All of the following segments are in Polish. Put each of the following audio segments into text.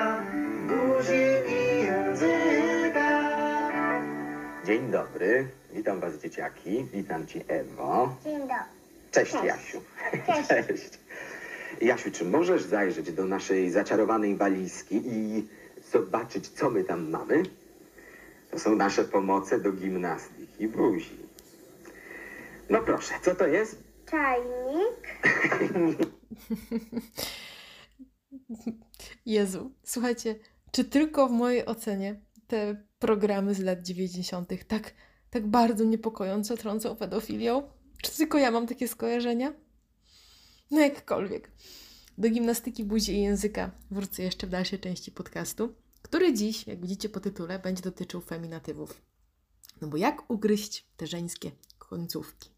świata, buzi i języka. Dzień dobry, witam Was dzieciaki, witam Cię Ewo. Dzień dobry. Cześć, Cześć. Jasiu. Cześć. Jasiu, czy możesz zajrzeć do naszej zaczarowanej walizki i zobaczyć, co my tam mamy? To są nasze pomoce do gimnastyki buzi. No proszę, co to jest? Czajnik. Jezu, słuchajcie, czy tylko w mojej ocenie te programy z lat 90. tak, tak bardzo niepokojąco trącą pedofilią? Czy tylko ja mam takie skojarzenia? No jakkolwiek. Do gimnastyki buzi i języka wrócę jeszcze w dalszej części podcastu, który dziś, jak widzicie po tytule, będzie dotyczył feminatywów. No bo jak ugryźć te żeńskie końcówki?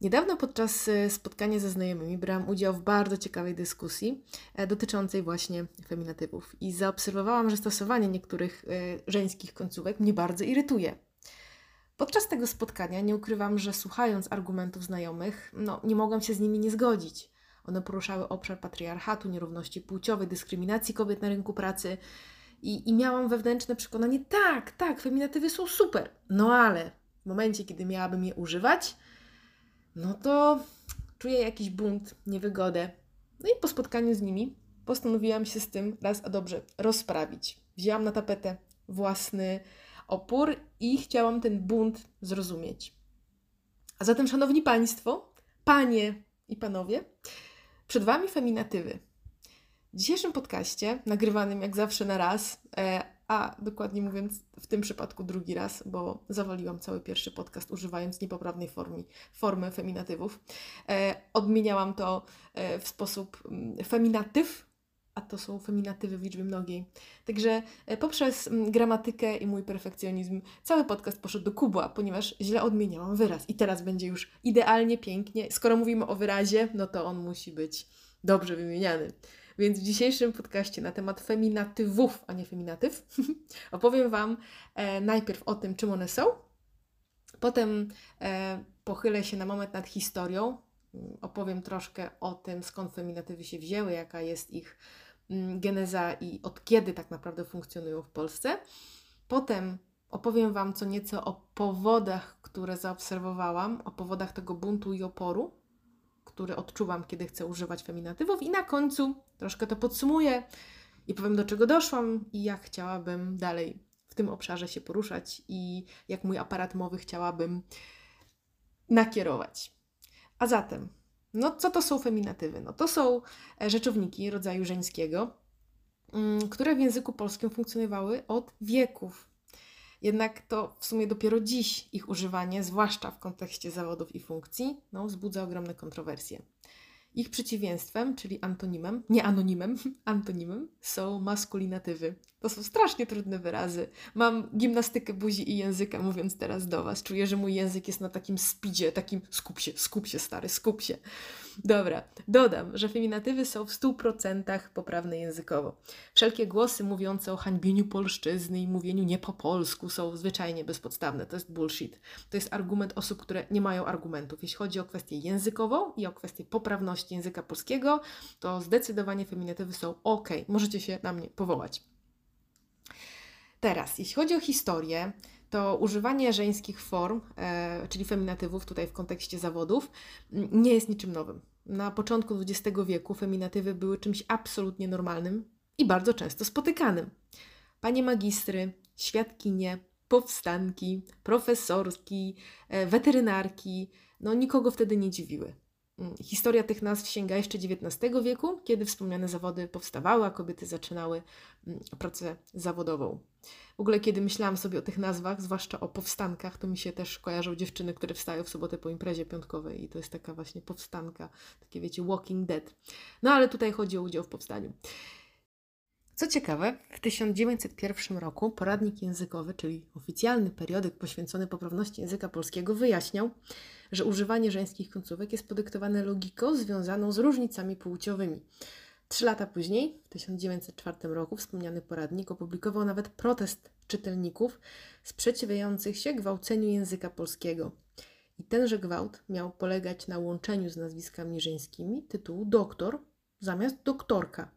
Niedawno podczas e, spotkania ze znajomymi brałam udział w bardzo ciekawej dyskusji e, dotyczącej właśnie feminatywów i zaobserwowałam, że stosowanie niektórych e, żeńskich końcówek mnie bardzo irytuje. Podczas tego spotkania nie ukrywam, że słuchając argumentów znajomych, no, nie mogłam się z nimi nie zgodzić. One poruszały obszar patriarchatu, nierówności płciowej, dyskryminacji kobiet na rynku pracy i, i miałam wewnętrzne przekonanie, tak, tak, feminatywy są super, no ale w momencie, kiedy miałabym je używać, no to czuję jakiś bunt, niewygodę. No i po spotkaniu z nimi postanowiłam się z tym raz a dobrze rozprawić. Wzięłam na tapetę własny opór i chciałam ten bunt zrozumieć. A zatem, szanowni państwo, panie i panowie, przed wami feminatywy. W dzisiejszym podcaście, nagrywanym jak zawsze na raz, e, a dokładnie mówiąc w tym przypadku drugi raz, bo zawaliłam cały pierwszy podcast używając niepoprawnej formy, formy feminatywów. E, odmieniałam to e, w sposób mm, feminatyw, a to są feminatywy w liczbie mnogiej. Także e, poprzez mm, gramatykę i mój perfekcjonizm cały podcast poszedł do kubła, ponieważ źle odmieniałam wyraz. I teraz będzie już idealnie, pięknie. Skoro mówimy o wyrazie, no to on musi być dobrze wymieniany. Więc w dzisiejszym podcaście na temat feminatywów, a nie feminatyw, opowiem Wam e, najpierw o tym, czym one są, potem e, pochylę się na moment nad historią, Mm, opowiem troszkę o tym, skąd feminatywy się wzięły, jaka jest ich mm, geneza i od kiedy tak naprawdę funkcjonują w Polsce. Potem opowiem Wam co nieco o powodach, które zaobserwowałam, o powodach tego buntu i oporu, który odczuwam, kiedy chcę używać feminatywów, i na końcu troszkę to podsumuję i powiem, do czego doszłam i jak chciałabym dalej w tym obszarze się poruszać i jak mój aparat mowy chciałabym nakierować. A zatem, no co to są feminatywy? No to są e, rzeczowniki rodzaju żeńskiego, mm, które w języku polskim funkcjonowały od wieków. Jednak to w sumie dopiero dziś ich używanie, zwłaszcza w kontekście zawodów i funkcji, no, wzbudza ogromne kontrowersje. Ich przeciwieństwem, czyli antonimem, nie anonimem, antonimem, są maskulinatywy. To są strasznie trudne wyrazy. Mam gimnastykę buzi i języka, mówiąc teraz do Was. Czuję, że mój język jest na takim speedzie, takim skup się, skup się, stary, skup się. Dobra, dodam, że feminatywy są w 100% poprawne językowo. Wszelkie głosy mówiące o hańbieniu polszczyzny i mówieniu nie po polsku są zwyczajnie bezpodstawne. To jest bullshit. To jest argument osób, które nie mają argumentów. Jeśli chodzi o kwestię językową i o kwestię poprawności języka polskiego, to zdecydowanie feminatywy są ok. Możecie się na mnie powołać. Teraz, jeśli chodzi o historię, to używanie żeńskich form, e, czyli feminatywów tutaj w kontekście zawodów, nie jest niczym nowym. Na początku XX wieku feminatywy były czymś absolutnie normalnym i bardzo często spotykanym. Panie magistry, świadkinie, powstanki, profesorki, e, weterynarki, no nikogo wtedy nie dziwiły. Mm, Historia tych nazw sięga jeszcze XIX wieku, kiedy wspomniane zawody powstawały, a kobiety zaczynały mm, pracę zawodową. W ogóle, kiedy myślałam sobie o tych nazwach, zwłaszcza o powstankach, to mi się też kojarzą dziewczyny, które wstają w sobotę po imprezie piątkowej i to jest taka właśnie powstanka, takie wiecie, Walking Dead. No ale tutaj chodzi o udział w powstaniu. Co ciekawe, w 1901 roku poradnik językowy, czyli oficjalny periodyk poświęcony poprawności języka polskiego, wyjaśniał, że używanie żeńskich końcówek jest podyktowane logiką związaną z różnicami płciowymi. Trzy lata później, w 1904 roku, wspomniany poradnik opublikował nawet protest czytelników sprzeciwiających się gwałceniu języka polskiego. I tenże gwałt miał polegać na łączeniu z nazwiskami żeńskimi tytułu doktor zamiast doktorka.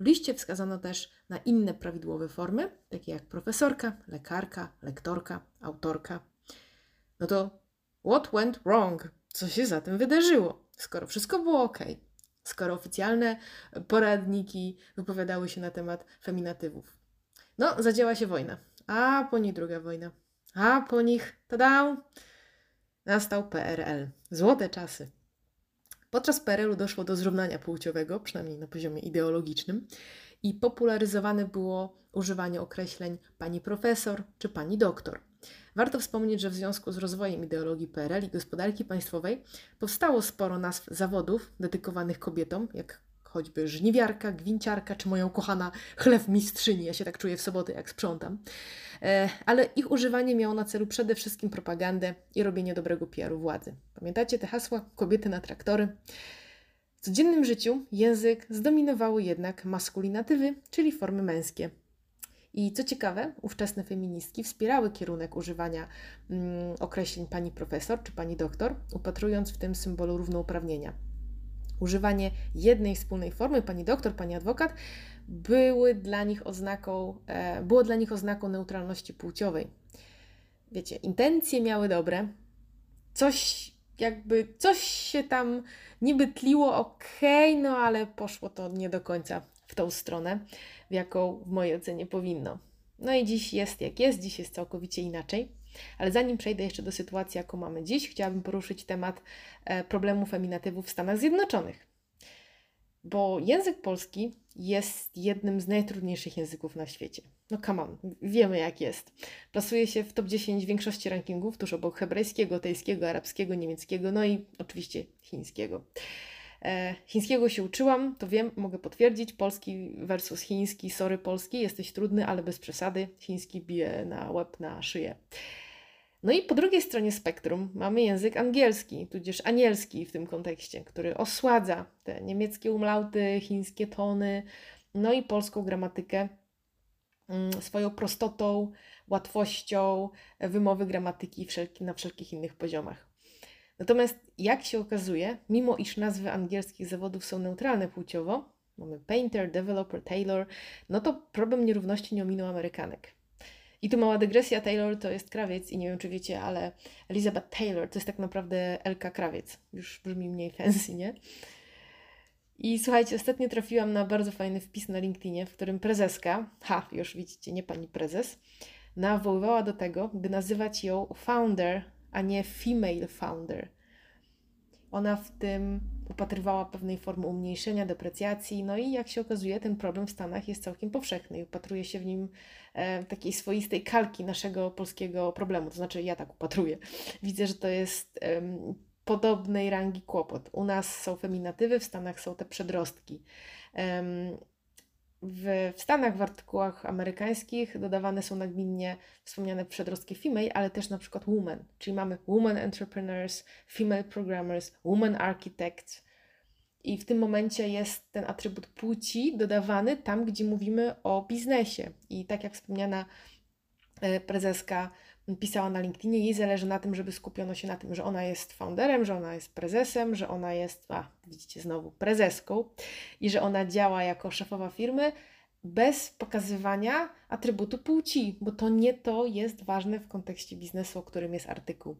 W liście wskazano też na inne prawidłowe formy, takie jak profesorka, lekarka, lektorka, autorka. No to what went wrong? Co się za tym wydarzyło? Skoro wszystko było ok, skoro oficjalne poradniki wypowiadały się na temat feminatywów. No, zadziała się wojna, a po niej druga wojna, a po nich, tada, nastał PRL. Złote czasy. Podczas PRL-u doszło do zrównania płciowego, przynajmniej na poziomie ideologicznym, i popularyzowane było używanie określeń pani profesor czy pani doktor. Warto wspomnieć, że w związku z rozwojem ideologii PRL i gospodarki państwowej powstało sporo nazw zawodów dedykowanych kobietom, jak choćby żniwiarka, gwinciarka czy moja ukochana chlewmistrzyni. Ja się tak czuję w soboty, jak sprzątam. E, ale ich używanie miało na celu przede wszystkim propagandę i robienie dobrego PR-u władzy. Pamiętacie te hasła kobiety na traktory? W codziennym życiu język zdominowały jednak maskulinatywy, czyli formy męskie. I co ciekawe, ówczesne feministki wspierały kierunek używania mm, określeń pani profesor czy pani doktor, upatrując w tym symbolu równouprawnienia. Używanie jednej wspólnej formy, pani doktor, pani adwokat, były dla nich oznaką, e, było dla nich oznaką neutralności płciowej. Wiecie, intencje miały dobre, coś jakby, coś się tam niby tliło ok, no ale poszło to nie do końca w tą stronę, w jaką w mojej ocenie powinno. No i dziś jest jak jest, dziś jest całkowicie inaczej. Ale zanim przejdę jeszcze do sytuacji, jaką mamy dziś, chciałabym poruszyć temat e, problemu feminatywów w Stanach Zjednoczonych. Bo język polski jest jednym z najtrudniejszych języków na świecie. No come on, wiemy jak jest. Plasuje się w top 10 większości rankingów, tuż obok hebrajskiego, tejskiego, arabskiego, niemieckiego, no i oczywiście chińskiego. E, chińskiego się uczyłam, to wiem, mogę potwierdzić. Polski versus chiński, sorry polski, jesteś trudny, ale bez przesady. Chiński bije na łeb, na szyję. No i po drugiej stronie spektrum mamy język angielski, tudzież anielski w tym kontekście, który osładza te niemieckie umlauty, chińskie tony, no i polską gramatykę mm, swoją prostotą, łatwością wymowy gramatyki na wszelkich innych poziomach. Natomiast jak się okazuje, mimo iż nazwy angielskich zawodów są neutralne płciowo, mamy painter, developer, tailor, no to problem nierówności nie ominął Amerykanek. I tu mała dygresja, Taylor to jest krawiec i nie wiem czy wiecie, ale Elizabeth Taylor to jest tak naprawdę Elka Krawiec. Już brzmi mniej fancy, nie? I słuchajcie, ostatnio trafiłam na bardzo fajny wpis na LinkedInie, w którym prezeska, ha, już widzicie, nie pani prezes, nawoływała do tego, by nazywać ją founder, a nie female founder. Ona w tym upatrywała pewnej formy umniejszenia, deprecjacji, no i jak się okazuje, ten problem w Stanach jest całkiem powszechny i upatruje się w nim e, takiej swoistej kalki naszego polskiego problemu. To znaczy, ja tak upatruję. Widzę, że to jest e, podobnej rangi kłopot. U nas są feminatywy, w Stanach są te przedrostki. E, w, w Stanach w artykułach amerykańskich dodawane są nagminnie wspomniane przedrostki female, ale też na przykład woman, czyli mamy woman entrepreneurs, female programmers, woman architects. I w tym momencie jest ten atrybut płci dodawany tam, gdzie mówimy o biznesie. I tak jak wspomniana e, prezeska pisała na LinkedInie, jej zależy na tym, żeby skupiono się na tym, że ona jest founderem, że ona jest prezesem, że ona jest, a widzicie znowu, prezeską i że ona działa jako szefowa firmy bez pokazywania atrybutu płci, bo to nie to jest ważne w kontekście biznesu, o którym jest artykuł.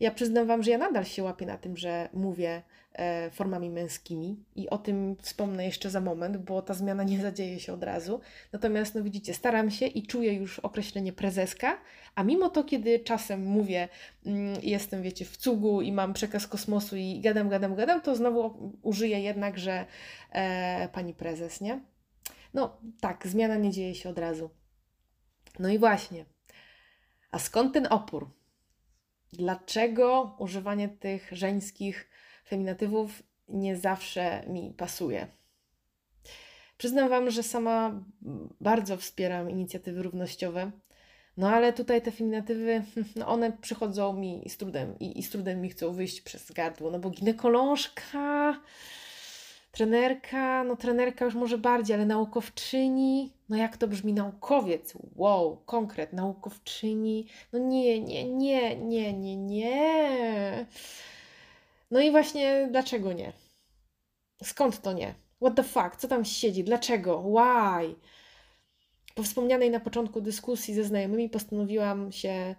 Ja przyznam Wam, że ja nadal się łapię na tym, że mówię formami męskimi i o tym wspomnę jeszcze za moment, bo ta zmiana nie zadzieje się od razu. Natomiast, no widzicie, staram się i czuję już określenie prezeska, a mimo to, kiedy czasem mówię, mm, jestem, wiecie, w cugu i mam przekaz kosmosu i gadam, gadam, gadam, to znowu użyję jednak, że e, pani prezes, nie? No tak, zmiana nie dzieje się od razu. No i właśnie. A skąd ten opór? dlaczego używanie tych żeńskich feminatywów nie zawsze mi pasuje. Przyznam Wam, że sama bardzo wspieram inicjatywy równościowe, no ale tutaj te feminatywy, no one przychodzą mi z trudem i, i z trudem mi chcą wyjść przez gardło, no bo ginekolożka Trenerka, no trenerka już może bardziej, ale naukowczyni, no jak to brzmi naukowiec? Wow, konkret, naukowczyni. No nie, nie, nie, nie, nie, nie. No i właśnie dlaczego nie? Skąd to nie? What the fuck? Co tam siedzi? Dlaczego? Why? Po wspomnianej na początku dyskusji ze znajomymi postanowiłam się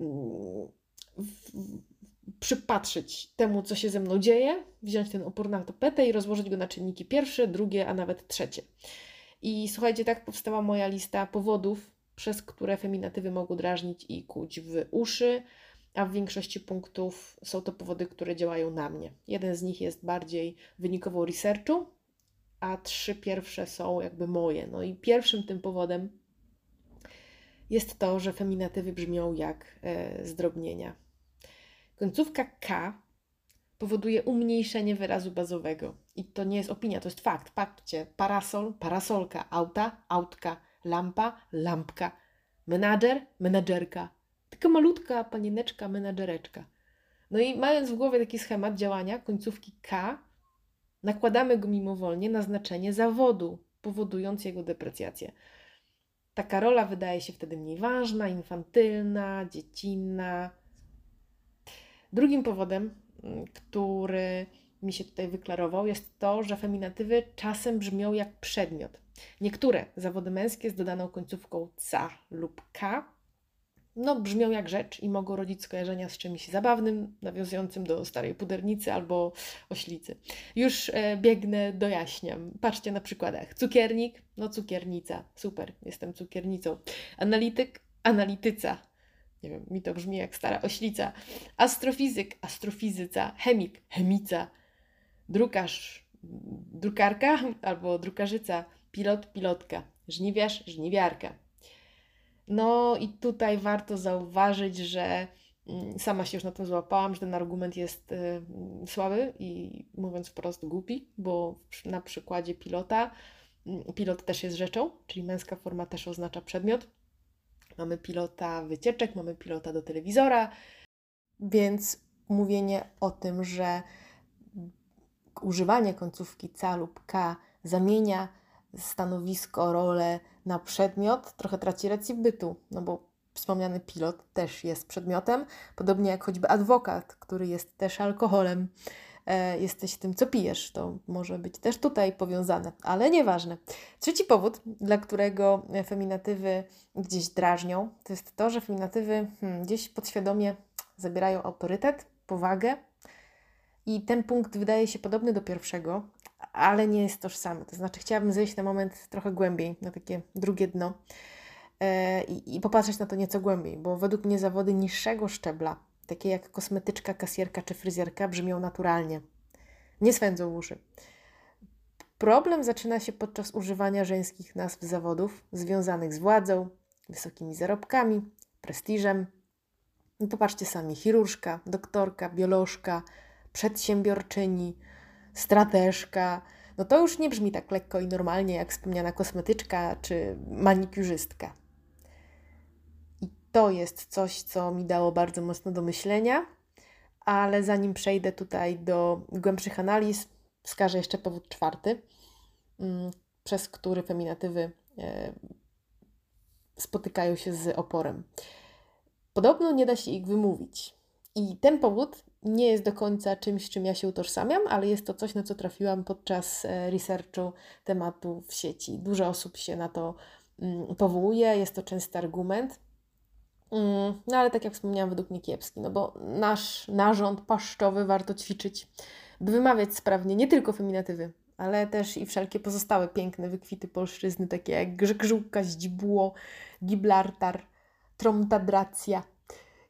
mm, przypatrzyć temu, co się ze mną dzieje, wziąć ten opór na tapetę i rozłożyć go na czynniki pierwsze, drugie, a nawet trzecie. I słuchajcie, tak powstała moja lista powodów, przez które feminatywy mogą drażnić i kuć w uszy, a w większości punktów są to powody, które działają na mnie. Jeden z nich jest bardziej wynikową researchu, a trzy pierwsze są jakby moje. No i pierwszym tym powodem jest to, że feminatywy brzmią jak e, zdrobnienia. Końcówka K powoduje umniejszenie wyrazu bazowego. I to nie jest opinia, to jest fakt. Patrzcie, parasol, parasolka, auta, autka, lampa, lampka, menadżer, menadżerka. Tylko malutka panieneczka, menadżereczka. No i mając w głowie taki schemat działania końcówki K, nakładamy go mimowolnie na znaczenie zawodu, powodując jego deprecjację. Taka rola wydaje się wtedy mniej ważna, infantylna, dziecinna. Drugim powodem, mm, który mi się tutaj wyklarował, jest to, że feminatywy czasem brzmią jak przedmiot. Niektóre zawody męskie z dodaną końcówką ca lub k no, brzmią jak rzecz i mogą rodzić skojarzenia z czymś zabawnym, nawiązującym do starej pudernicy albo oślicy. Już e, biegnę, dojaśniam. Patrzcie na przykładach. Cukiernik, no cukiernica, super, jestem cukiernicą. Analityk, analityca. Nie wiem, mi to brzmi jak stara oślica. Astrofizyk, astrofizyca. Chemik, chemica. Drukarz, drukarka albo drukarzyca. Pilot, pilotka. Żniwiarz, żniwiarka. No i tutaj warto zauważyć, że mm, sama się już na tym złapałam, że ten argument jest y, słaby i mówiąc wprost głupi, bo na przykładzie pilota, mm, pilot też jest rzeczą, czyli męska forma też oznacza przedmiot. Mamy pilota wycieczek, mamy pilota do telewizora, więc mówienie o tym, że używanie końcówki ca lub k zamienia stanowisko, rolę na przedmiot, trochę traci rację bytu, no bo wspomniany pilot też jest przedmiotem, podobnie jak choćby adwokat, który jest też alkoholem. E, jesteś tym, co pijesz. To może być też tutaj powiązane, ale nieważne. Trzeci powód, dla którego feminatywy gdzieś drażnią, to jest to, że feminatywy hmm, gdzieś podświadomie zabierają autorytet, powagę. I ten punkt wydaje się podobny do pierwszego, ale nie jest tożsamy. To znaczy, chciałabym zejść na moment trochę głębiej, na takie drugie dno e, i, i popatrzeć na to nieco głębiej, bo według mnie zawody niższego szczebla, takie jak kosmetyczka, kasjerka czy fryzjerka, brzmią naturalnie. Nie swędzą uszy. Problem zaczyna się podczas używania żeńskich nazw zawodów związanych z władzą, wysokimi zarobkami, prestiżem. I popatrzcie sami: chirurżka, doktorka, biolożka, przedsiębiorczyni, strateżka, no to już nie brzmi tak lekko i normalnie jak wspomniana kosmetyczka czy manikurzystka. I to jest coś, co mi dało bardzo mocno do myślenia, ale zanim przejdę tutaj do głębszych analiz, wskażę jeszcze powód czwarty, mm, przez który feminatywy e, spotykają się z oporem. Podobno nie da się ich wymówić. I ten powód nie jest do końca czymś, czym ja się utożsamiam, ale jest to coś, na co trafiłam podczas e, researchu tematu w sieci. Dużo osób się na to mm, powołuje, jest to częsty argument. Mm, no ale tak jak wspomniałam, według mnie kiepski, no bo nasz narząd paszczowy warto ćwiczyć, by wymawiać sprawnie nie tylko feminatywy, ale też i wszelkie pozostałe piękne wykwity polszczyzny, takie jak grzegżółka, zdzibło, giblartar, tromtadracja,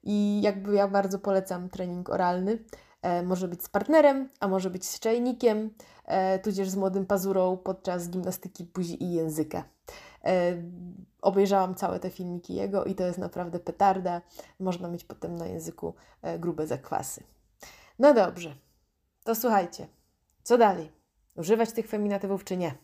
i jakby ja bardzo polecam trening oralny. E, może być z partnerem, a może być z czajnikiem, e, tudzież z młodym pazurą podczas gimnastyki buzi i języka. E, obejrzałam całe te filmiki jego i to jest naprawdę petarda. Można mieć potem na języku e, grube zakwasy. No dobrze, to słuchajcie, co dalej? Używać tych feminatywów czy nie?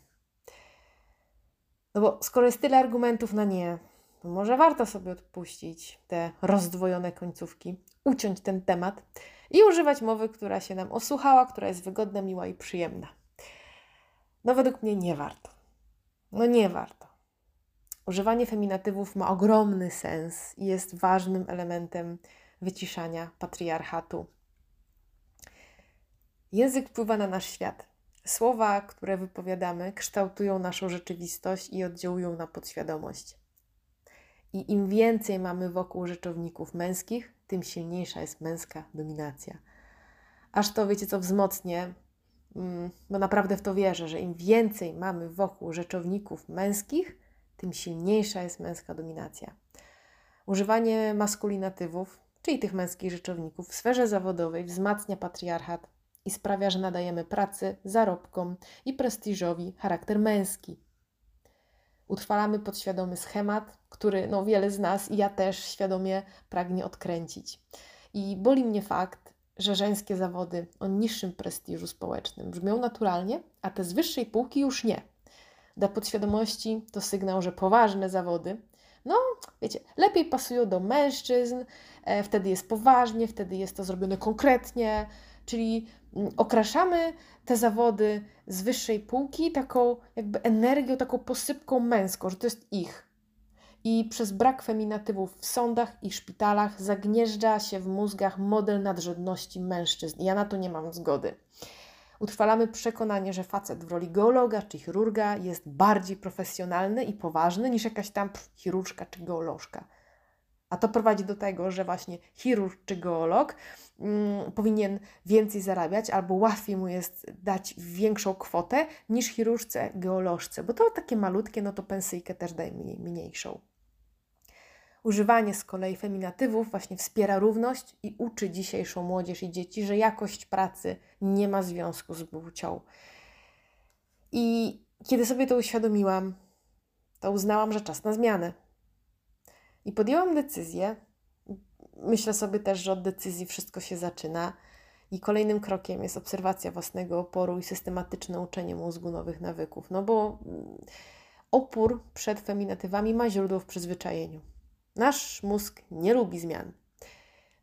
No bo skoro jest tyle argumentów na nie, może warto sobie odpuścić te rozdwojone końcówki, uciąć ten temat i używać mowy, która się nam osłuchała, która jest wygodna, miła i przyjemna. No według mnie nie warto. No nie warto. Używanie feminatywów ma ogromny sens i jest ważnym elementem wyciszania patriarchatu. Język wpływa na nasz świat. Słowa, które wypowiadamy, kształtują naszą rzeczywistość i oddziałują na podświadomość. I im więcej mamy wokół rzeczowników męskich, tym silniejsza jest męska dominacja. Aż to, wiecie co, wzmocnię, mm, bo naprawdę w to wierzę, że im więcej mamy wokół rzeczowników męskich, tym silniejsza jest męska dominacja. Używanie maskulinatywów, czyli tych męskich rzeczowników w sferze zawodowej wzmacnia patriarchat i sprawia, że nadajemy pracy, zarobkom i prestiżowi charakter męski. Utrwalamy podświadomy schemat, który no, wiele z nas i ja też świadomie pragnie odkręcić. I boli mnie fakt, że żeńskie zawody o niższym prestiżu społecznym brzmią naturalnie, a te z wyższej półki już nie. Dla podświadomości to sygnał, że poważne zawody, no wiecie, lepiej pasują do mężczyzn, e, wtedy jest poważnie, wtedy jest to zrobione konkretnie, czyli mm, okraszamy te zawody z wyższej półki taką jakby energią, taką posypką męską, że to jest ich. I przez brak feminatywów w sądach i szpitalach zagnieżdża się w mózgach model nadrzędności mężczyzn. Ja na to nie mam zgody. Utrwalamy przekonanie, że facet w roli geologa czy chirurga jest bardziej profesjonalny i poważny niż jakaś tam chirurżka czy geolożka. A to prowadzi do tego, że właśnie chirurg czy geolog mm, powinien więcej zarabiać albo łatwiej mu jest dać większą kwotę niż chirurżce, geolożce, bo to takie malutkie, no to pensyjkę też daje mniej, mniejszą. Używanie z kolei feminatywów właśnie wspiera równość i uczy dzisiejszą młodzież i dzieci, że jakość pracy nie ma związku z płcią. I kiedy sobie to uświadomiłam, to uznałam, że czas na zmianę. I podjęłam decyzję. Myślę sobie też, że od decyzji wszystko się zaczyna. I kolejnym krokiem jest obserwacja własnego oporu i systematyczne uczenie mózgu nowych nawyków. No bo opór przed feminatywami ma źródło w przyzwyczajeniu. Nasz mózg nie lubi zmian.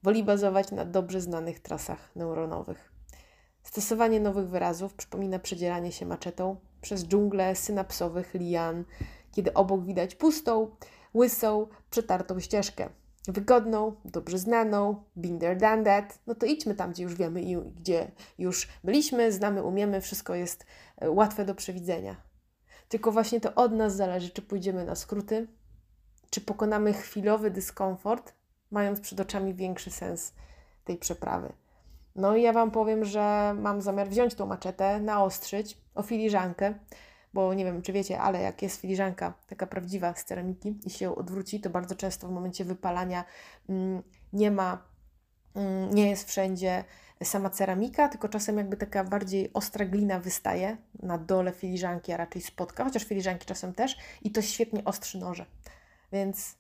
Woli bazować na dobrze znanych trasach neuronowych. Stosowanie nowych wyrazów przypomina przedzieranie się maczetą przez dżunglę synapsowych lian, kiedy obok widać pustą, łysą, przetartą ścieżkę. Wygodną, dobrze znaną, there, done that. No to idźmy tam, gdzie już wiemy i gdzie już byliśmy, znamy, umiemy, wszystko jest e, łatwe do przewidzenia. Tylko właśnie to od nas zależy, czy pójdziemy na skróty, czy pokonamy chwilowy dyskomfort, mając przed oczami większy sens tej przeprawy. No i ja Wam powiem, że mam zamiar wziąć tą maczetę, naostrzyć o filiżankę, bo nie wiem, czy wiecie, ale jak jest filiżanka taka prawdziwa z ceramiki i się odwróci, to bardzo często w momencie wypalania mm, nie ma, mm, nie jest wszędzie sama ceramika, tylko czasem jakby taka bardziej ostra glina wystaje na dole filiżanki, a raczej spotka, chociaż filiżanki czasem też i to świetnie ostrzy noże. Więc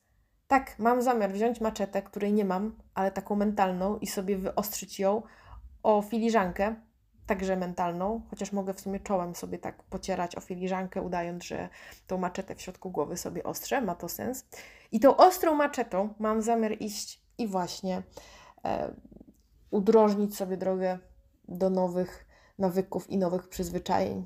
tak, mam zamiar wziąć maczetę, której nie mam, ale taką mentalną i sobie wyostrzyć ją o filiżankę, także mentalną, chociaż mogę w sumie czołem sobie tak pocierać o filiżankę, udając, że tą maczetę w środku głowy sobie ostrzę, ma to sens. I tą ostrą maczetą mam zamiar iść i właśnie e, udrożnić sobie drogę do nowych nawyków i nowych przyzwyczajeń.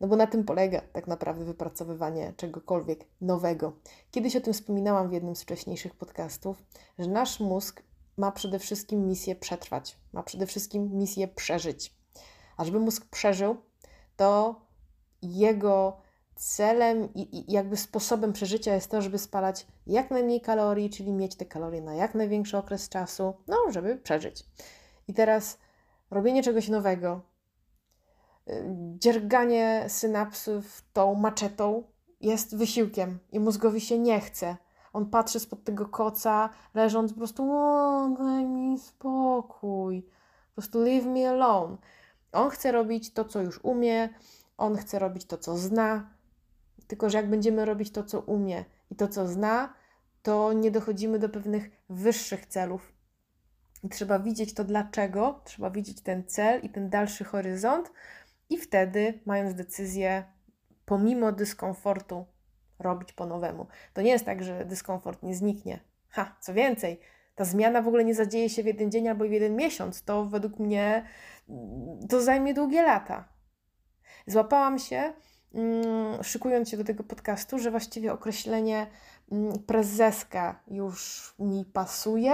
No bo na tym polega tak naprawdę wypracowywanie czegokolwiek nowego. Kiedyś o tym wspominałam w jednym z wcześniejszych podcastów, że nasz mózg ma przede wszystkim misję przetrwać, ma przede wszystkim misję przeżyć. A żeby mózg przeżył, to jego celem i, jakby sposobem przeżycia jest to, żeby spalać jak najmniej kalorii, czyli mieć te kalorie na jak największy okres czasu, no, żeby przeżyć. I teraz robienie czegoś nowego, dzierganie synapsów tą maczetą jest wysiłkiem i mózgowi się nie chce. On patrzy spod tego koca, leżąc po prostu, o, daj mi spokój, po prostu leave me alone. On chce robić to, co już umie, on chce robić to, co zna, tylko że jak będziemy robić to, co umie i to, co zna, to nie dochodzimy do pewnych wyższych celów. I trzeba widzieć to dlaczego, trzeba widzieć ten cel i ten dalszy horyzont, i wtedy, mając decyzję, pomimo dyskomfortu, robić po nowemu. To nie jest tak, że dyskomfort nie zniknie. Ha, co więcej, ta zmiana w ogóle nie zadzieje się w jeden dzień albo w jeden miesiąc. To według mnie to zajmie długie lata. Złapałam się, mm, szykując się do tego podcastu, że właściwie określenie mm, prezeska już mi pasuje,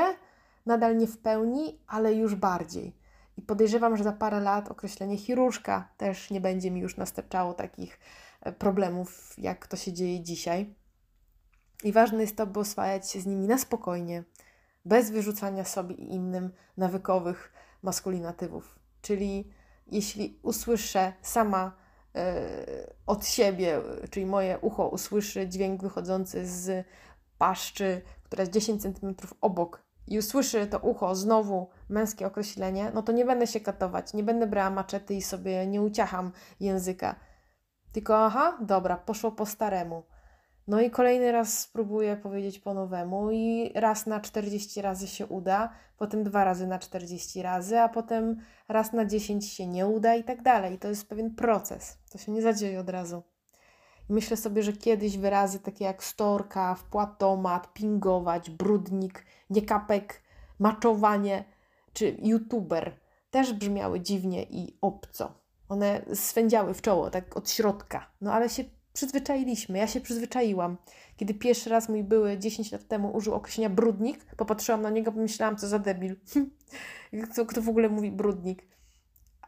nadal nie w pełni, ale już bardziej. I podejrzewam, że za parę lat określenie chirurżka też nie będzie mi już nastarczało takich e, problemów, jak to się dzieje dzisiaj. I ważne jest to, by oswajać się z nimi na spokojnie, bez wyrzucania sobie i innym nawykowych maskulinatywów. Czyli jeśli usłyszę sama e, od siebie, czyli moje ucho usłyszy dźwięk wychodzący z paszczy, która jest 10 cm obok i usłyszy to ucho znowu męskie określenie, no to nie będę się katować, nie będę brała maczety i sobie nie uciacham języka. Tylko aha, dobra, poszło po staremu. No i kolejny raz spróbuję powiedzieć po nowemu i raz na 40 razy się uda, potem dwa razy na 40 razy, a potem raz na 10 się nie uda i tak dalej. To jest pewien proces. To się nie zadzieje od razu. Myślę sobie, że kiedyś wyrazy takie jak storka, wpłatomat, pingować, brudnik, niekapek, maczowanie czy youtuber też brzmiały dziwnie i obco. One swędziały w czoło, tak od środka. No ale się przyzwyczailiśmy, ja się przyzwyczaiłam. Kiedy pierwszy raz mój były 10 lat temu użył określenia brudnik, popatrzyłam na niego, pomyślałam, co za debil. kto, kto w ogóle mówi brudnik?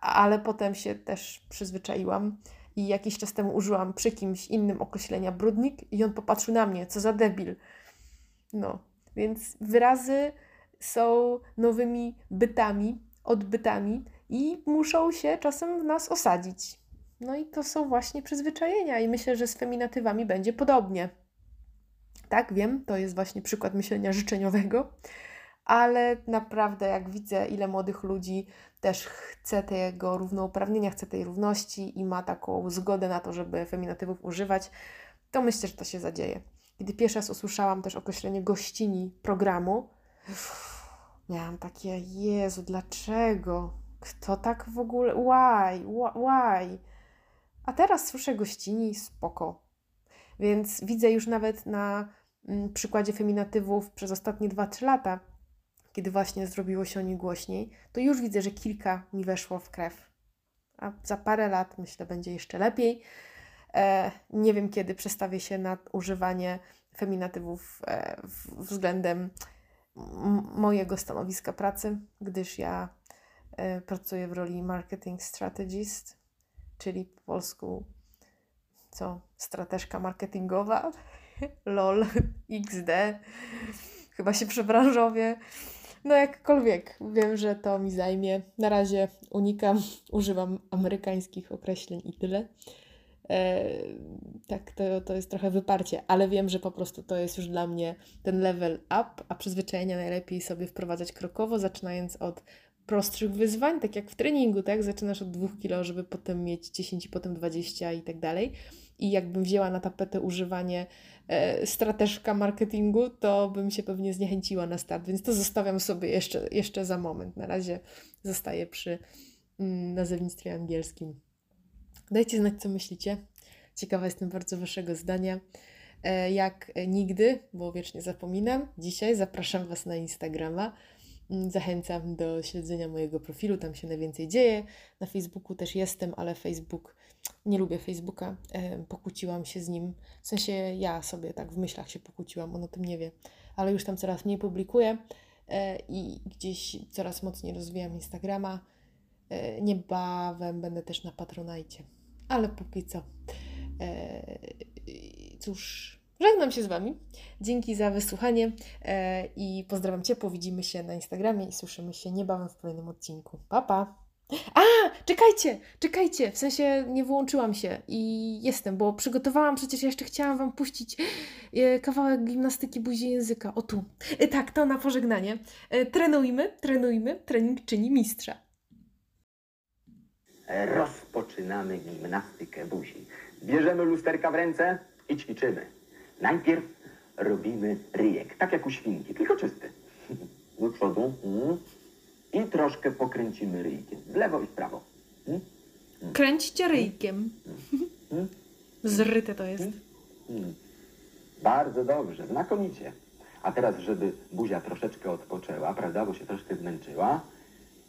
Ale potem się też przyzwyczaiłam i jakiś czas temu użyłam przy kimś innym określenia brudnik i on popatrzył na mnie, co za debil. No, więc wyrazy są nowymi bytami, odbytami i muszą się czasem w nas osadzić. No i to są właśnie przyzwyczajenia i myślę, że z feminatywami będzie podobnie. Tak, wiem, to jest właśnie przykład myślenia życzeniowego, ale naprawdę jak widzę, ile młodych ludzi też chce tego równouprawnienia, chce tej równości i ma taką zgodę na to, żeby feminatywów używać, to myślę, że to się zadzieje. Kiedy pierwszy raz usłyszałam też określenie gościni programu, miałam takie, Jezu, dlaczego? Kto tak w ogóle? Why? Why? A teraz słyszę gościni, spoko. Więc widzę już nawet na mm, przykładzie feminatywów przez ostatnie 2-3 lata, kiedy właśnie zrobiło się o nich głośniej, to już widzę, że kilka mi weszło w krew. A za parę lat myślę, będzie jeszcze lepiej. E, nie wiem, kiedy przestawię się na używanie feminatywów e, względem mojego stanowiska pracy, gdyż ja e, pracuję w roli marketing strategist, czyli po polsku co? Strateżka marketingowa? LOL, XD. Chyba się przebranżowię. No jakkolwiek, wiem, że to mi zajmie. Na razie unikam, używam amerykańskich określeń i tyle. E, tak, to, to jest trochę wyparcie, ale wiem, że po prostu to jest już dla mnie ten level up, a przyzwyczajenia najlepiej sobie wprowadzać krokowo, zaczynając od prostszych wyzwań, tak jak w treningu, tak? Zaczynasz od 2 kg, żeby potem mieć 10 i potem 20 i tak dalej. I jakbym wzięła na tapetę używanie e, strateżka marketingu, to bym się pewnie zniechęciła na start, więc to zostawiam sobie jeszcze, jeszcze za moment. Na razie zostaję przy mm, nazewnictwie angielskim. Dajcie znać, co myślicie. Ciekawa jestem bardzo Waszego zdania. E, jak nigdy, bo wiecznie zapominam, dzisiaj zapraszam Was na Instagrama. Zachęcam do śledzenia mojego profilu, tam się najwięcej dzieje. Na Facebooku też jestem, ale Facebook, nie lubię Facebooka. E, pokłóciłam się z nim. W sensie ja sobie tak w myślach się pokłóciłam, on o tym nie wie, ale już tam coraz mniej publikuję e, i gdzieś coraz mocniej rozwijam Instagrama. Niebawem będę też na Patronajcie ale póki co. E, cóż, żegnam się z Wami. Dzięki za wysłuchanie e, i pozdrawiam ciepło. Widzimy się na Instagramie i słyszymy się niebawem w kolejnym odcinku. Pa, pa! A, czekajcie, czekajcie, w sensie nie wyłączyłam się i jestem, bo przygotowałam, przecież jeszcze chciałam Wam puścić e, kawałek gimnastyki buzi języka. O tu. E, tak, to na pożegnanie. Trenujmy, trenujmy, trening czyni mistrza rozpoczynamy gimnastykę buzi. Bierzemy lusterka w ręce i ćwiczymy. Najpierw robimy ryjek, tak jak u świnki, tylko czysty. Do przodu. Mm. I troszkę pokręcimy ryjkiem. W lewo i w prawo. Mm. Kręćcie ryjkiem. Zryte to jest. Bardzo dobrze, znakomicie. A teraz, żeby buzia troszeczkę odpoczęła, prawda, bo się troszkę zmęczyła,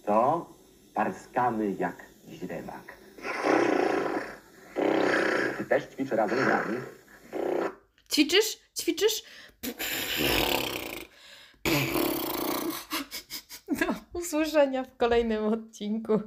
to parskamy jak źrebak. Ty też ćwicz razem z nami. Ćwiczysz? Ćwiczysz? No, usłyszenia w kolejnym odcinku.